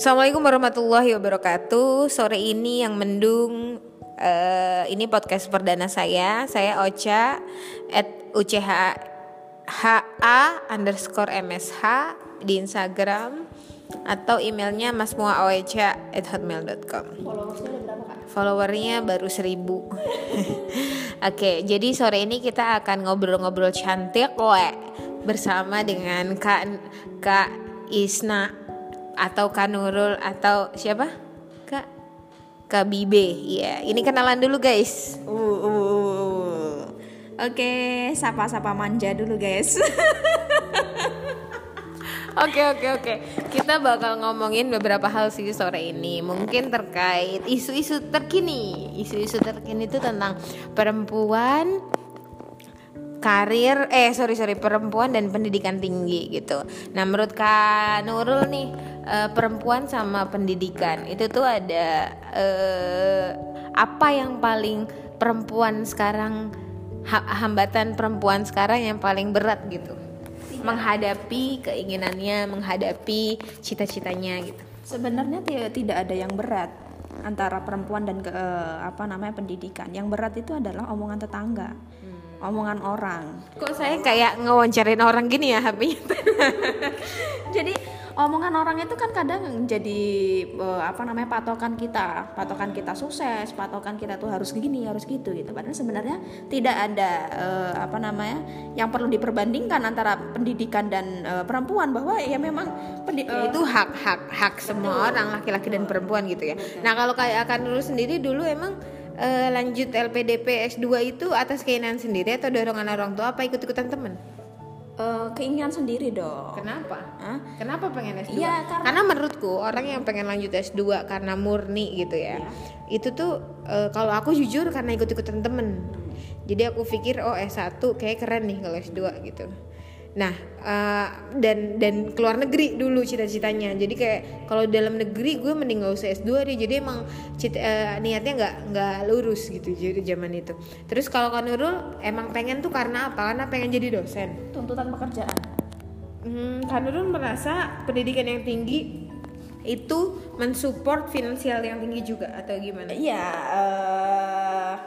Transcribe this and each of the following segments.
Assalamualaikum warahmatullahi wabarakatuh. Sore ini yang mendung eh, ini podcast perdana saya. Saya Ocha at UCH HA underscore MSH di Instagram atau emailnya masmuaoecha at hotmail.com? Followernya baru seribu Oke, jadi sore ini kita akan ngobrol-ngobrol cantik we, bersama dengan Kak Kak Isna atau Kak Nurul atau siapa? Kak Kak Bibe. Iya, ini kenalan dulu guys. Uh, uh, uh, uh. Oke, sapa-sapa manja dulu guys. Oke oke oke. Kita bakal ngomongin beberapa hal sih sore ini. Mungkin terkait isu-isu terkini. Isu-isu terkini itu tentang perempuan karir eh sorry sorry perempuan dan pendidikan tinggi gitu. Nah menurut Kak Nurul nih eh, perempuan sama pendidikan itu tuh ada eh, apa yang paling perempuan sekarang ha- hambatan perempuan sekarang yang paling berat gitu menghadapi keinginannya, menghadapi cita-citanya gitu. Sebenarnya ti- tidak ada yang berat antara perempuan dan ke, eh, apa namanya pendidikan. Yang berat itu adalah omongan tetangga, omongan orang. Kok saya kayak ngewawancarin orang gini ya HP-nya? Jadi omongan orang itu kan kadang jadi eh, apa namanya patokan kita, patokan kita sukses, patokan kita tuh harus gini, harus gitu gitu. Padahal sebenarnya tidak ada eh, apa namanya yang perlu diperbandingkan antara pendidikan dan eh, perempuan bahwa ya memang pendi- Ya, itu hak hak hak semua orang laki-laki dan perempuan gitu ya. Nah kalau kayak akan dulu sendiri dulu emang eh, lanjut LPDP S2 itu atas keinginan sendiri atau dorongan orang tua apa ikut-ikutan temen? eh, keinginan sendiri dong. Kenapa? Hah? Kenapa pengen S2? Iya, karena- menurutku orang yang pengen lanjut S2 karena murni gitu ya. Itu tuh eh, kalau aku jujur karena ikut-ikutan temen. Jadi aku pikir oh S1 kayak keren nih kalau S2 gitu. Nah, eh, dan dan keluar negeri dulu cita-citanya. Jadi kayak kalau dalam negeri gue mending gak usah S2 deh. Jadi emang cita- eh, niatnya nggak nggak lurus gitu jadi zaman itu. Terus kalau kan Nurul emang pengen tuh karena apa? Karena pengen jadi dosen. Tuntutan pekerjaan. Hmm, Kak Nurul merasa pendidikan yang tinggi itu mensupport finansial yang tinggi juga atau gimana? Iya, eh,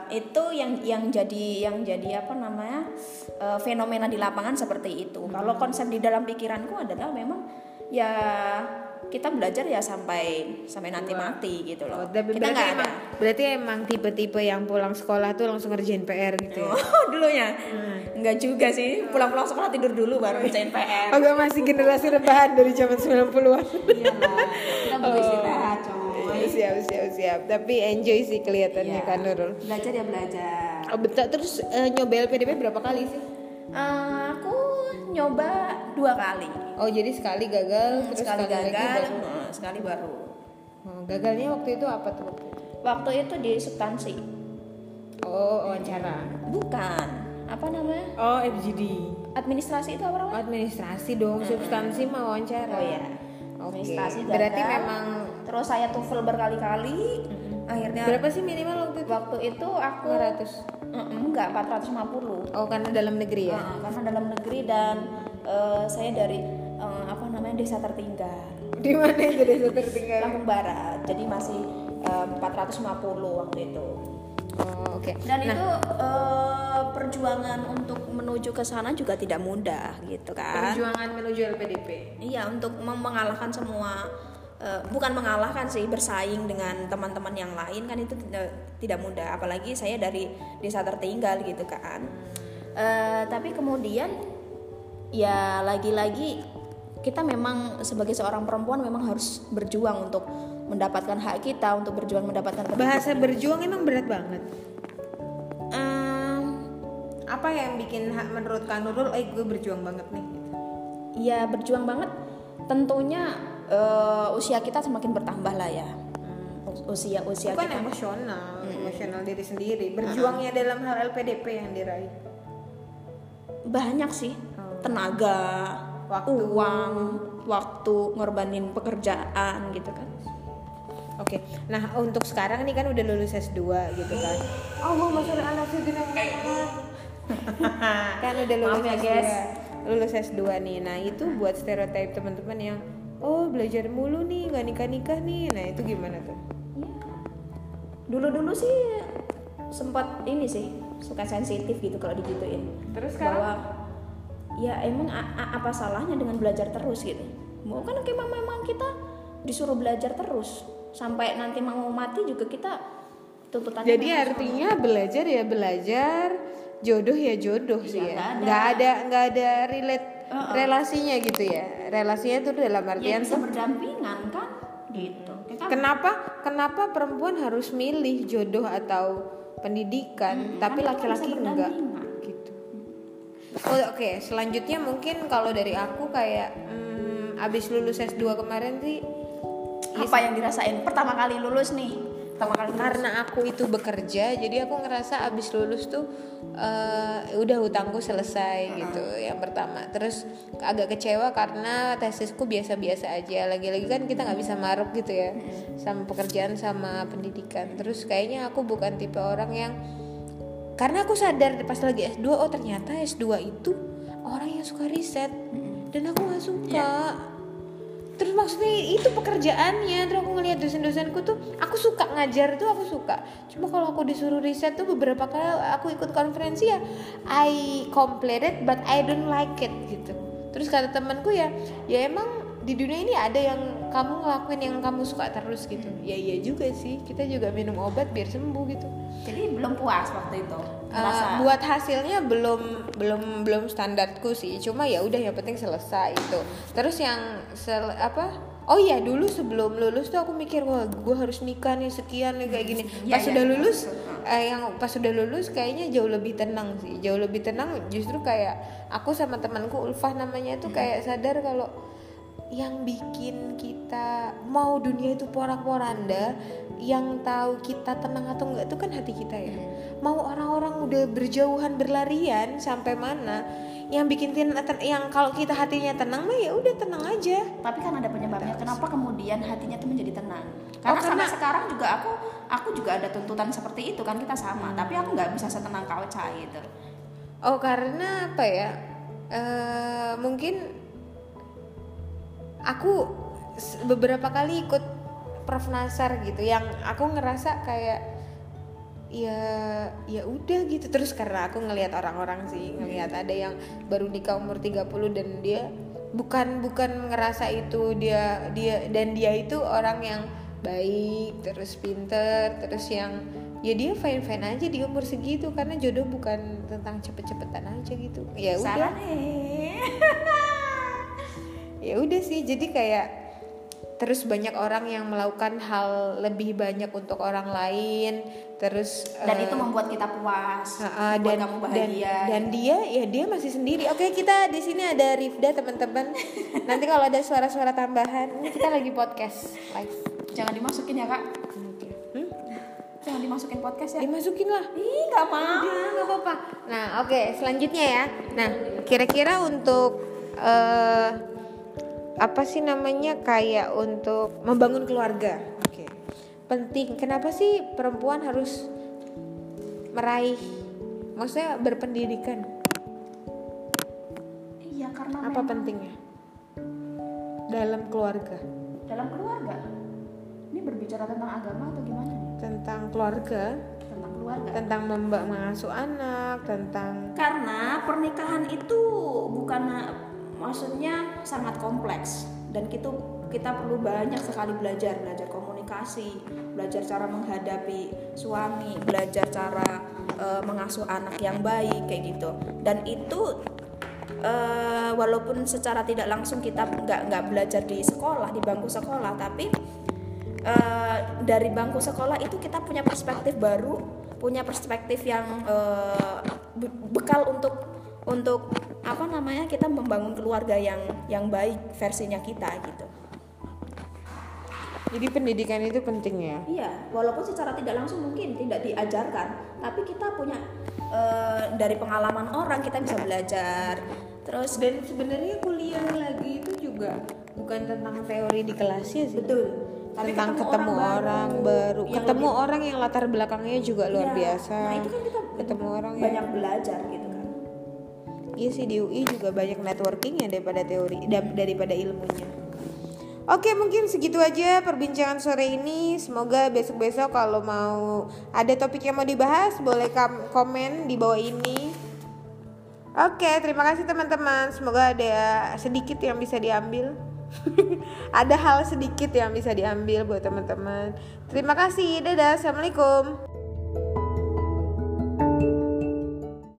itu yang yang jadi yang jadi apa namanya eh, fenomena di lapangan seperti itu. Kalau konsep di dalam pikiranku adalah memang ya kita belajar ya sampai sampai nanti mati gitu Oh, loh. tapi kita berarti nggak ada. emang berarti emang tipe-tipe yang pulang sekolah tuh langsung ngerjain PR gitu ya? Oh, dulunya Enggak juga sih. Pulang-pulang sekolah tidur dulu baru ngerjain PR. Oh, gue masih generasi rebahan dari zaman 90-an. Iya. Kita butuh istirahat, coy. Siap, siap, siap. Tapi enjoy sih kelihatannya Iya. Kak Nurul. Belajar ya belajar. Oh, betul. Terus eh, nyoba LPDP berapa kali sih? Eh, aku nyoba dua kali. Oh, jadi sekali gagal, terus sekali lagi gagal, baru. eh, sekali baru. Oh, gagalnya waktu itu apa tuh? waktu itu? Di substansi. Oh, wawancara. Bukan. Apa namanya? Oh, FGD. Administrasi itu apa namanya? Administrasi dong, substansi mau wawancara. Oh. Oke. Administrasi gagal. Berarti memang terus saya TOEFL berkali-kali. Akhirnya berapa sih minimal waktu itu? waktu itu aku 200. Mm, enggak 450. Oh, karena dalam negeri ya. Nah, karena dalam negeri dan eh, saya dari eh, apa namanya desa tertinggal Di mana itu desa tertinggal? Lampung Barat jadi masih eh, 450 waktu itu Oh, oke. dan Nah, itu eh, perjuangan untuk menuju ke sana juga tidak mudah gitu kan perjuangan menuju LPDP. iya untuk mengalahkan semua eh, bukan mengalahkan sih bersaing dengan teman-teman yang lain kan itu tidak tidak mudah apalagi saya dari desa tertinggal gitu kan Eh, tapi kemudian ya lagi-lagi kita memang sebagai seorang perempuan memang harus berjuang untuk mendapatkan hak kita untuk berjuang mendapatkan. Bahasa berjuang emang berat banget. Em, Apa yang bikin hak menurut Kak Nurul, eh gue berjuang banget nih. ya berjuang banget tentunya eh, usia kita semakin bertambah lah ya usia usia Bukan kita emosional, emosional diri sendiri. Berjuangnya dalam hal LPDP yang diraih. banyak sih tenaga Waktu. uang waktu ngorbanin pekerjaan gitu kan Oke, nah untuk sekarang nih kan udah lulus S2 gitu kan. Allah masuk anak kan udah lulus Maaf ya, S2. guys. Lulus S2 nih. Nah, itu buat stereotip teman-teman yang oh belajar mulu nih nggak nikah nikah nih. Nah itu gimana tuh? Dulu dulu sih sempat ini sih suka sensitif gitu kalau digituin. Terus sekarang? bahwa ya emang a- a- apa salahnya dengan belajar terus gitu? Mau kan memang memang kita disuruh belajar terus. Sampai nanti mau mati juga kita tuntutannya jadi artinya belajar ya belajar jodoh ya jodoh sih Iya, ya nggak ada. nggak ada nggak ada relate Relasinya gitu ya. Relasinya tuh dalam ya artian bisa tuh berdampingan kan? Gitu. Kita kenapa kenapa perempuan harus milih jodoh atau pendidikan tapi kan kita laki-laki enggak? gitu. Oh, oke selanjutnya mungkin kalau dari aku kayak hmm, abis lulus S2 kemarin sih apa yang dirasain? Pertama kali lulus nih pertama kali lulus. karena aku itu bekerja jadi aku ngerasa abis lulus tuh eh, udah hutangku selesai gitu yang pertama. Terus agak kecewa karena tesisku biasa-biasa aja. Lagi-lagi kan kita nggak bisa maruk gitu ya sama pekerjaan sama pendidikan. Terus kayaknya aku bukan tipe orang yang karena aku sadar pas lagi S2 oh ternyata S2 itu orang yang suka riset. Dan aku nggak suka terus maksudnya itu pekerjaannya. Terus aku ngelihat dosen-dosenku tuh aku suka ngajar tuh aku suka. Cuma kalau aku disuruh riset tuh beberapa kali aku ikut konferensi ya I completed but I don't like it gitu. Terus kata temanku ya ya emang di dunia ini ada yang kamu ngelakuin yang kamu suka terus gitu. Ya iya juga sih kita juga minum obat biar sembuh gitu. Jadi belum puas waktu itu Uh, buat hasilnya belum belum belum standarku sih. Cuma ya udah yang penting selesai itu. Terus yang sel- apa? Oh iya dulu sebelum lulus tuh aku mikir wah gue harus nikah nih sekian nih kayak gini. Iya, pas iya, sudah iya. lulus eh, yang pas sudah lulus kayaknya jauh lebih tenang sih. Jauh lebih tenang justru kayak aku sama temanku Ulfah namanya tuh kayak sadar kalau yang bikin kita mau dunia itu porak-poranda yang tahu kita tenang atau enggak itu kan hati kita ya mau orang-orang udah berjauhan berlarian sampai mana? Yang bikin ten- ten- yang kalau kita hatinya tenang mah ya udah tenang aja. Tapi kan ada penyebabnya. Kenapa kemudian hatinya tuh menjadi tenang? Karena, Oh, karena- sampai sekarang juga aku aku juga ada tuntutan seperti itu kan kita sama. Tapi aku nggak bisa setenang kau Ca, gitu oh karena apa ya? Eh, mungkin aku beberapa kali ikut Prof Nasar gitu yang aku ngerasa kayak ya ya udah gitu. Terus karena aku ngelihat orang-orang sih ngelihat ada yang baru nikah umur 30 dan dia bukan bukan ngerasa itu dia dia dan dia itu orang yang baik terus pinter terus yang ya dia fine fine aja di umur segitu karena jodoh bukan tentang cepet-cepetan aja gitu. Ya udah. Ya udah sih jadi kayak terus banyak orang yang melakukan hal lebih banyak untuk orang lain. Terus dan eh, itu membuat kita puas Ha-ha, membuat dan kamu dan bahagia. dan dia ya dia masih sendiri. Oke kita di sini ada Rifda teman-teman. Nanti kalau ada suara-suara tambahan kita lagi podcast live. Jangan dimasukin ya kak. Hmm? jangan dimasukin podcast ya. Dimasukin lah. Ih nggak mau. Nggak apa-apa. Nah, oke, selanjutnya ya. Nah, kira-kira untuk eh apa sih namanya kayak untuk membangun keluarga. Oke. Penting. Kenapa sih perempuan harus meraih maksudnya berpendidikan? iya karena Apa memang pentingnya? Dalam keluarga, dalam keluarga ini berbicara tentang agama atau gimana tentang keluarga, tentang keluarga tentang mengasuh anak, tentang karena pernikahan itu bukan maksudnya sangat kompleks. Dan kita kita perlu banyak sekali belajar. Belajar komunikasi belajar cara menghadapi suami belajar cara eh, mengasuh anak yang baik kayak gitu. Dan itu eh, walaupun secara tidak langsung kita nggak nggak belajar di sekolah di bangku sekolah tapi eh, dari bangku sekolah itu kita punya perspektif baru punya perspektif yang be- bekal untuk untuk apa namanya kita membangun keluarga yang yang baik versinya kita gitu jadi pendidikan itu penting ya. iya walaupun secara tidak langsung mungkin tidak diajarkan tapi kita punya eh, dari pengalaman orang kita bisa belajar terus Dan sebenarnya kuliah lagi itu juga bukan tentang teori di kelasnya sih. betul tapi tentang ketemu, orang, baru, yang ketemu lebih- orang yang latar belakangnya juga luar Iya. biasa. nah itu kan kita ketemu orang yang banyak belajar gitu iya sih di UI juga banyak networking ya daripada teori da- daripada ilmunya. Oke mungkin segitu aja perbincangan sore ini. Semoga besok-besok kalau mau ada topik yang mau dibahas Boleh komen di bawah ini. Oke terima kasih teman-teman. Semoga ada sedikit yang bisa diambil. Ada hal sedikit yang bisa diambil buat teman-teman. Terima kasih. Dadah. Assalamualaikum